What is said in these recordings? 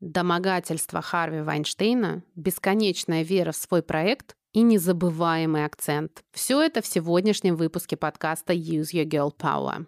Домогательство Харви Вайнштейна, бесконечная вера в свой проект и незабываемый акцент. Все это в сегодняшнем выпуске подкаста Use Your Girl Power.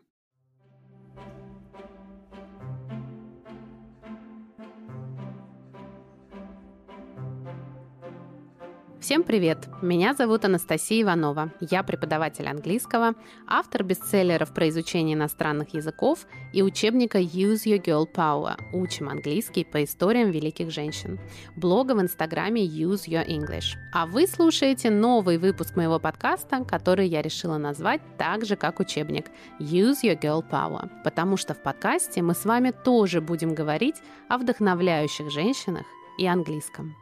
Всем привет! Меня зовут Анастасия Иванова. Я преподаватель английского, автор бестселлеров про изучение иностранных языков и учебника Use Your Girl Power – Учим английский по историям великих женщин, блога в инстаграме Use Your English. А вы слушаете новый выпуск моего подкаста, который я решила назвать так же, как учебник Use Your Girl Power, потому что в подкасте мы с вами тоже будем говорить о вдохновляющих женщинах и английском.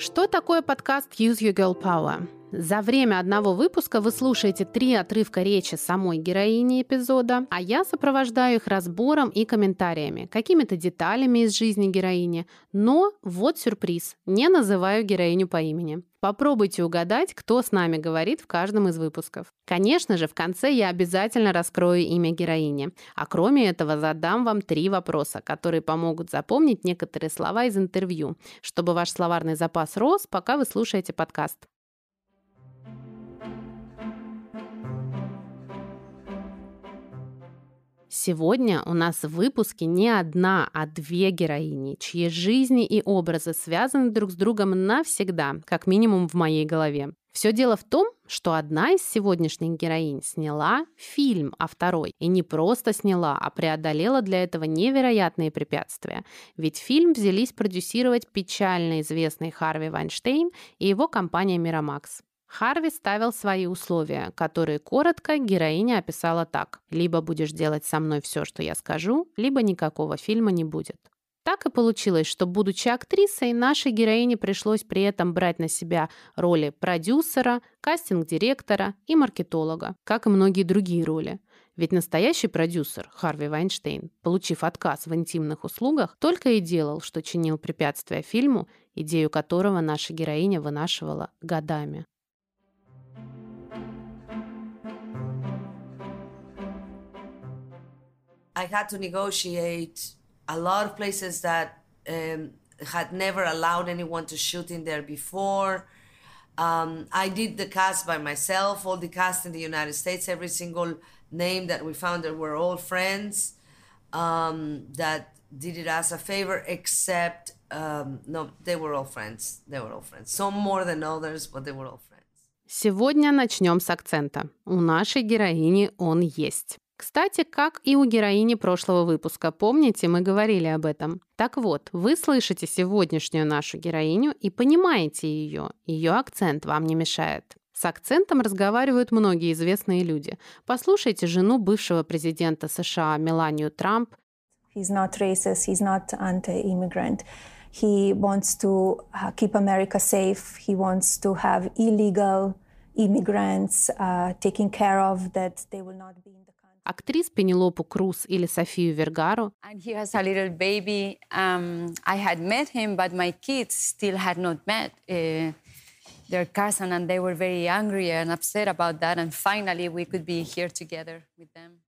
Что такое подкаст Use Your Girl Power? За время одного выпуска вы слушаете три отрывка речи самой героини эпизода, а я сопровождаю их разбором и комментариями, какими-то деталями из жизни героини. Но вот сюрприз, не называю героиню по имени. Попробуйте угадать, кто с нами говорит в каждом из выпусков. Конечно же, в конце я обязательно раскрою имя героини. А кроме этого задам вам три вопроса, которые помогут запомнить некоторые слова из интервью, чтобы ваш словарный запас рос, пока вы слушаете подкаст. Сегодня у нас в выпуске не одна, а две героини, чьи жизни и образы связаны друг с другом навсегда, как минимум в моей голове. Все дело в том, что одна из сегодняшних героинь сняла фильм, а второй и не просто сняла, а преодолела для этого невероятные препятствия. Ведь фильм взялись продюсировать печально известный Харви Вайнштейн и его компания Miramax. Харви ставил свои условия, которые коротко героиня описала так. Либо будешь делать со мной все, что я скажу, либо никакого фильма не будет. Так и получилось, что, будучи актрисой, нашей героине пришлось при этом брать на себя роли продюсера, кастинг-директора и маркетолога, как и многие другие роли. Ведь настоящий продюсер Харви Вайнштейн, получив отказ в интимных услугах, только и делал, что чинил препятствия фильму, идею которого наша героиня вынашивала годами. I had to negotiate a lot of places that um, had never allowed anyone to shoot in there before. Um, I did the cast by myself, all the cast in the United States, every single name that we found that were all friends um, that did it as a favor, except, um, no, they were all friends. They were all friends. Some more than others, but they were all friends. Сегодня начнем с акцента. У нашей героини он есть. Кстати, как и у героини прошлого выпуска, помните, мы говорили об этом. Так вот, вы слышите сегодняшнюю нашу героиню и понимаете ее. Ее акцент вам не мешает. С акцентом разговаривают многие известные люди. Послушайте жену бывшего президента США Меланию Трамп. He's not racist, he's not anti-immigrant. He wants to uh, keep America safe. He wants to have illegal immigrants uh, taken care of that they will not be in the актрис Пенелопу Круз или Софию Вергару. And he has a little baby. Um, I had met him, but my kids still had not met uh, their cousin, and they were very angry and upset about that. And finally, we could be here together with them.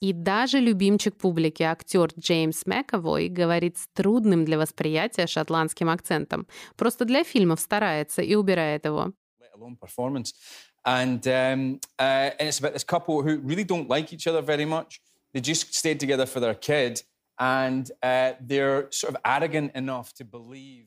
И даже любимчик публики, актер Джеймс Мэковой, говорит с трудным для восприятия шотландским акцентом. Просто для фильмов старается и убирает его. And, um, uh, and it's about this couple who really don't like each other very much. They just stayed together for their kid, and uh, they're sort of arrogant enough to believe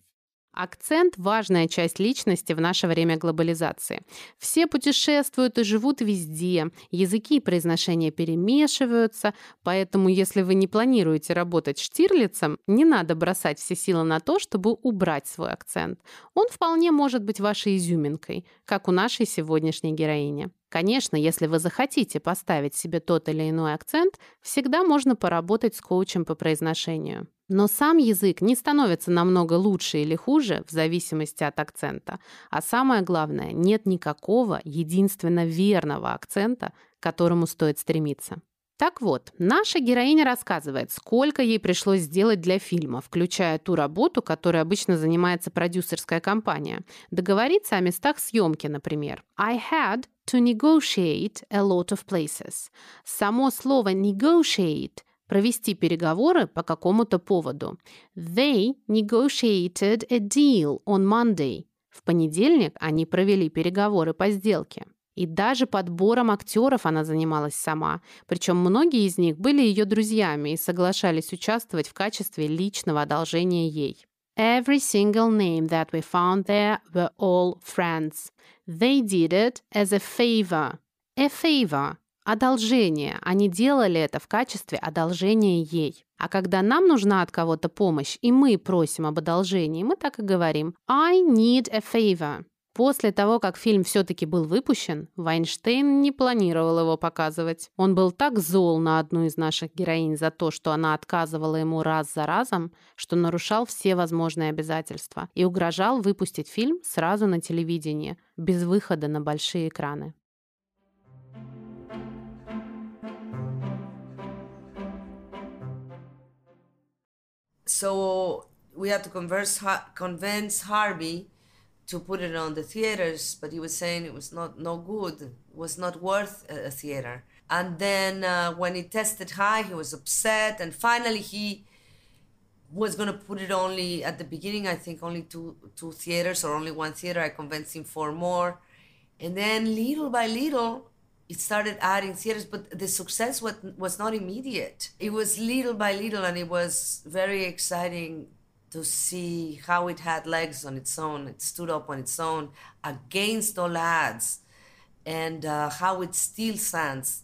Акцент – важная часть личности в наше время глобализации. Все путешествуют и живут везде, языки и произношения перемешиваются, поэтому если вы не планируете работать штирлицем, не надо бросать все силы на то, чтобы убрать свой акцент. Он вполне может быть вашей изюминкой, как у нашей сегодняшней героини. Конечно, если вы захотите поставить себе тот или иной акцент, всегда можно поработать с коучем по произношению. Но сам язык не становится намного лучше или хуже в зависимости от акцента. А самое главное, нет никакого единственно верного акцента, к которому стоит стремиться. Так вот, наша героиня рассказывает, сколько ей пришлось сделать для фильма, включая ту работу, которой обычно занимается продюсерская компания. Договориться о местах съемки, например. I had to negotiate a lot of places. Само слово negotiate провести переговоры по какому-то поводу. They negotiated a deal on Monday. В понедельник они провели переговоры по сделке. И даже подбором актеров она занималась сама. Причем многие из них были ее друзьями и соглашались участвовать в качестве личного одолжения ей. Every single name that we found there were all friends. They did it as a favor. A favor – одолжение. Они делали это в качестве одолжения ей. А когда нам нужна от кого-то помощь, и мы просим об одолжении, мы так и говорим «I need a favor». После того, как фильм все-таки был выпущен, Вайнштейн не планировал его показывать. Он был так зол на одну из наших героинь за то, что она отказывала ему раз за разом, что нарушал все возможные обязательства и угрожал выпустить фильм сразу на телевидении, без выхода на большие экраны. So we had to converse, convince Harvey to put it on the theaters, but he was saying it was not no good, was not worth a, a theater. And then uh, when he tested high, he was upset, and finally he was going to put it only at the beginning. I think only two two theaters or only one theater. I convinced him for more, and then little by little, it started adding theaters. But the success was was not immediate. It was little by little, and it was very exciting to see how it had legs on its own. It stood up on its own against all odds, and uh, how it still stands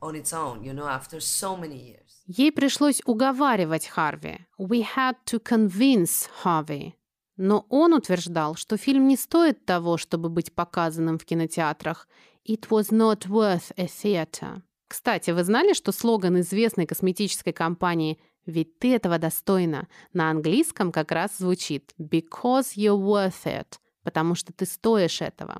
on its own, you know, after so many years. Ей пришлось уговаривать Харви. We had to convince Harvey. Но он утверждал, что фильм не стоит того, чтобы быть показанным в кинотеатрах. It was not worth a theater. Кстати, вы знали, что слоган известной косметической компании ведь ты этого достойна. На английском как раз звучит because you're worth it, потому что ты стоишь этого.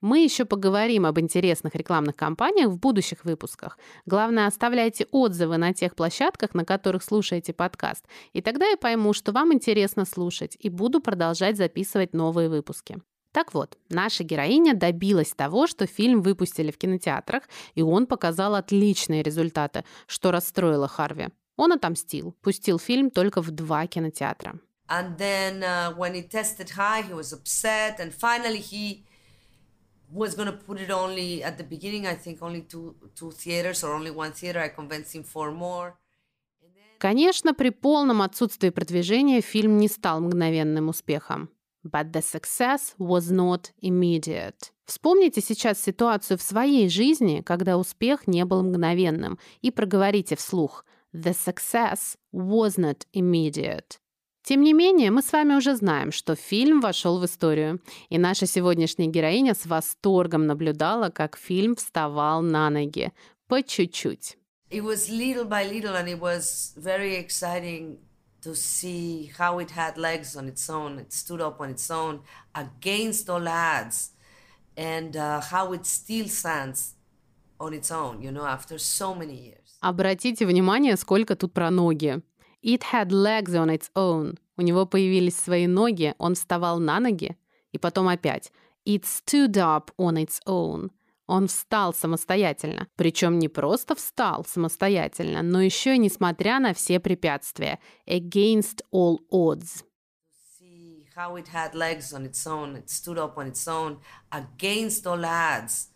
Мы еще поговорим об интересных рекламных кампаниях в будущих выпусках. Главное, оставляйте отзывы на тех площадках, на которых слушаете подкаст. И тогда я пойму, что вам интересно слушать, и буду продолжать записывать новые выпуски. Так вот, наша героиня добилась того, что фильм выпустили в кинотеатрах, и он показал отличные результаты, что расстроило Харви. Он отомстил, пустил фильм только в два кинотеатра. And then uh, when he tested high, he was upset, and finally he was going to put it only at the beginning. I think only two two theaters or only one theater. I convinced him for more. Конечно, при полном отсутствии продвижения фильм не стал мгновенным успехом. But the success was not immediate. Вспомните сейчас ситуацию в своей жизни, когда успех не был мгновенным, и проговорите вслух «The success was not immediate». Тем не менее, мы с вами уже знаем, что фильм вошел в историю, и наша сегодняшняя героиня с восторгом наблюдала, как фильм вставал на ноги. По чуть-чуть. It was little by little, and it was very exciting to see how it had legs on its own, it stood up on its own against all odds, and uh, how it still stands on its own, you know, after so many years. Обратите внимание, сколько тут про ноги. It had legs on its own. У него появились свои ноги, он вставал на ноги, и потом опять. It stood up on its own. Он встал самостоятельно. Причем не просто встал самостоятельно, но еще и несмотря на все препятствия. Against all odds. How it had legs on its own, it stood up on its own, against all odds.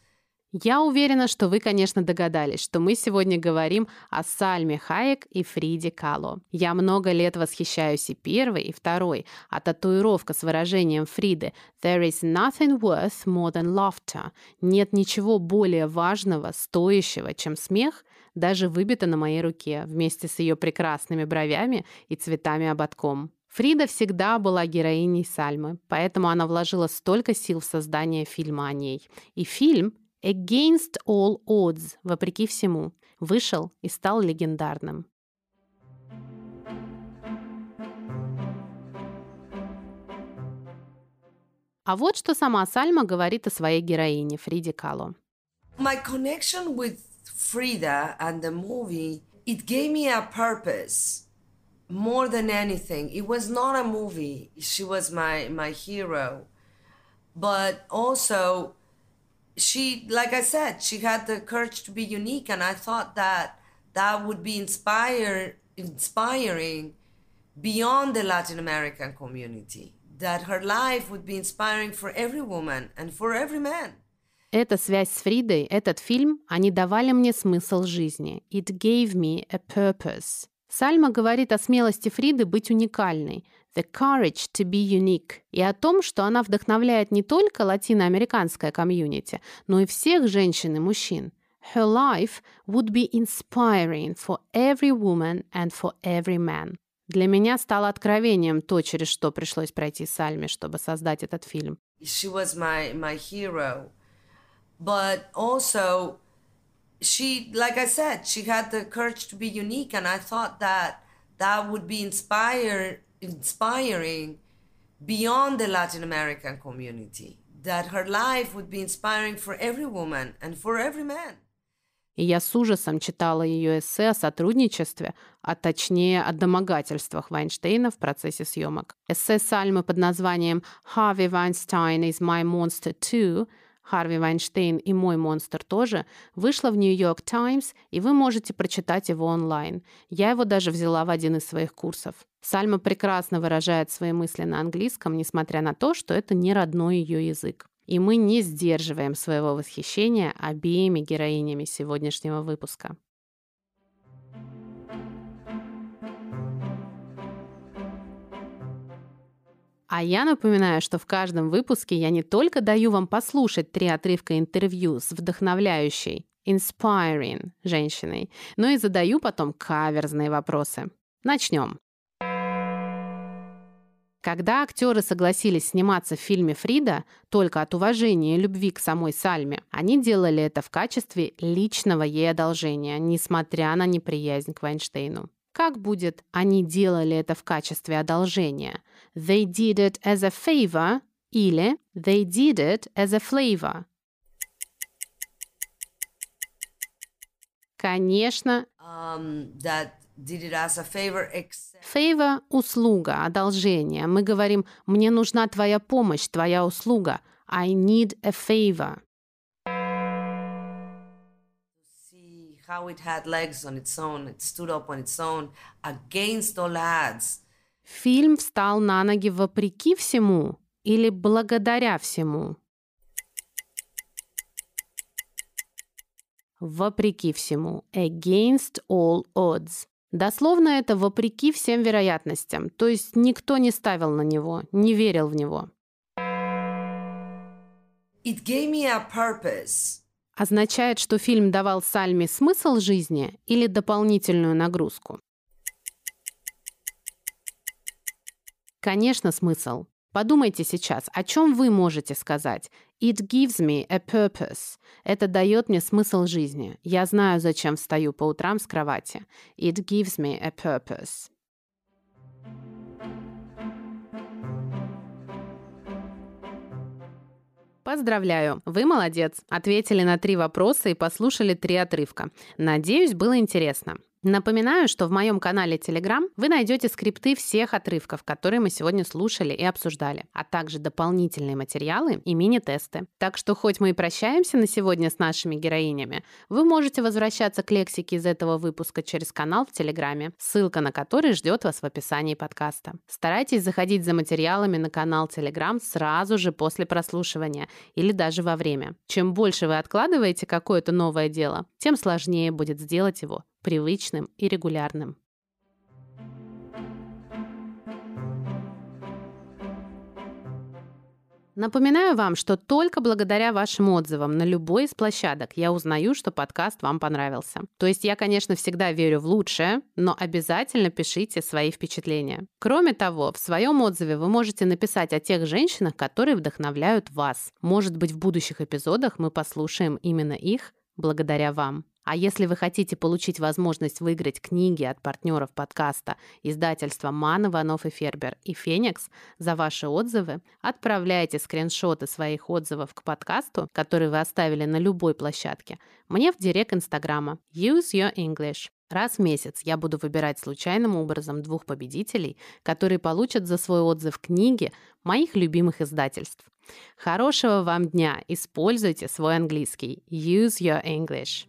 Я уверена, что вы, конечно, догадались, что мы сегодня говорим о Сальме Хаек и Фриде Кало. Я много лет восхищаюсь и первой, и второй, а татуировка с выражением Фриды «There is nothing worth more than laughter» «Нет ничего более важного, стоящего, чем смех» даже выбита на моей руке вместе с ее прекрасными бровями и цветами ободком. Фрида всегда была героиней Сальмы, поэтому она вложила столько сил в создание фильма о ней. И фильм Against All Odds, вопреки всему, вышел и стал легендарным. А вот что сама Сальма говорит о своей героине Фриде Кало. My connection with Frida and the movie, it gave me a purpose more than anything. It was not a movie. She was my my hero. But also she like I said, she had the courage to be unique and I thought that that would be inspire inspiring beyond the Latin American community. That her life would be inspiring for every woman and for every man. Эта связь с Фридой, этот фильм, они давали мне смысл жизни. It gave me a purpose. Сальма говорит о смелости Фриды быть уникальной, the courage to be unique, и о том, что она вдохновляет не только латиноамериканское комьюнити, но и всех женщин и мужчин. Her life would be inspiring for every woman and for every man. Для меня стало откровением то, через что пришлось пройти Сальме, чтобы создать этот фильм. She was my, my hero. But also, she, like I said, she had the courage to be unique, and I thought that that would be inspire, inspiring beyond the Latin American community. That her life would be inspiring for every woman and for every man. И я с ужасом читала ее эссе о сотрудничестве, а точнее о домогательствах Вайнштейна в процессе съемок. Эссе Сальмы под названием «Harvey Weinstein is my monster too» Харви Вайнштейн и «Мой монстр» тоже, вышло в Нью-Йорк Таймс, и вы можете прочитать его онлайн. Я его даже взяла в один из своих курсов. Сальма прекрасно выражает свои мысли на английском, несмотря на то, что это не родной ее язык. И мы не сдерживаем своего восхищения обеими героинями сегодняшнего выпуска. А я напоминаю, что в каждом выпуске я не только даю вам послушать три отрывка интервью с вдохновляющей, inspiring женщиной, но и задаю потом каверзные вопросы. Начнем. Когда актеры согласились сниматься в фильме «Фрида» только от уважения и любви к самой Сальме, они делали это в качестве личного ей одолжения, несмотря на неприязнь к Вайнштейну. Как будет «они делали это в качестве одолжения»? They did it as a favor или They did it as a flavor. Конечно, Um, that did it as a favor, except Favor – услуга, одолжение. Мы говорим «мне нужна твоя помощь, твоя услуга». I need a favor. How it had legs on its own. It stood up on its own against all odds. Фильм встал на ноги вопреки всему или благодаря всему? Вопреки всему. Against all odds. Дословно это вопреки всем вероятностям, то есть никто не ставил на него, не верил в него. It gave me a purpose. Означает, что фильм давал Сальме смысл жизни или дополнительную нагрузку? Конечно, смысл. Подумайте сейчас, о чем вы можете сказать. It gives me a purpose. Это дает мне смысл жизни. Я знаю, зачем встаю по утрам с кровати. It gives me a purpose. Поздравляю! Вы молодец! Ответили на три вопроса и послушали три отрывка. Надеюсь, было интересно. Напоминаю, что в моем канале Telegram вы найдете скрипты всех отрывков, которые мы сегодня слушали и обсуждали, а также дополнительные материалы и мини-тесты. Так что хоть мы и прощаемся на сегодня с нашими героинями, вы можете возвращаться к лексике из этого выпуска через канал в Телеграме, ссылка на который ждет вас в описании подкаста. Старайтесь заходить за материалами на канал Telegram сразу же после прослушивания или даже во время. Чем больше вы откладываете какое-то новое дело, тем сложнее будет сделать его привычным и регулярным. Напоминаю вам, что только благодаря вашим отзывам на любой из площадок я узнаю, что подкаст вам понравился. То есть я, конечно, всегда верю в лучшее, но обязательно пишите свои впечатления. Кроме того, в своем отзыве вы можете написать о тех женщинах, которые вдохновляют вас. Может быть, в будущих эпизодах мы послушаем именно их благодаря вам. А если вы хотите получить возможность выиграть книги от партнеров подкаста издательства Ман, Иванов и Фербер и Феникс за ваши отзывы, отправляйте скриншоты своих отзывов к подкасту, который вы оставили на любой площадке, мне в директ Инстаграма Use Your English. Раз в месяц я буду выбирать случайным образом двух победителей, которые получат за свой отзыв книги моих любимых издательств. Хорошего вам дня! Используйте свой английский. Use your English.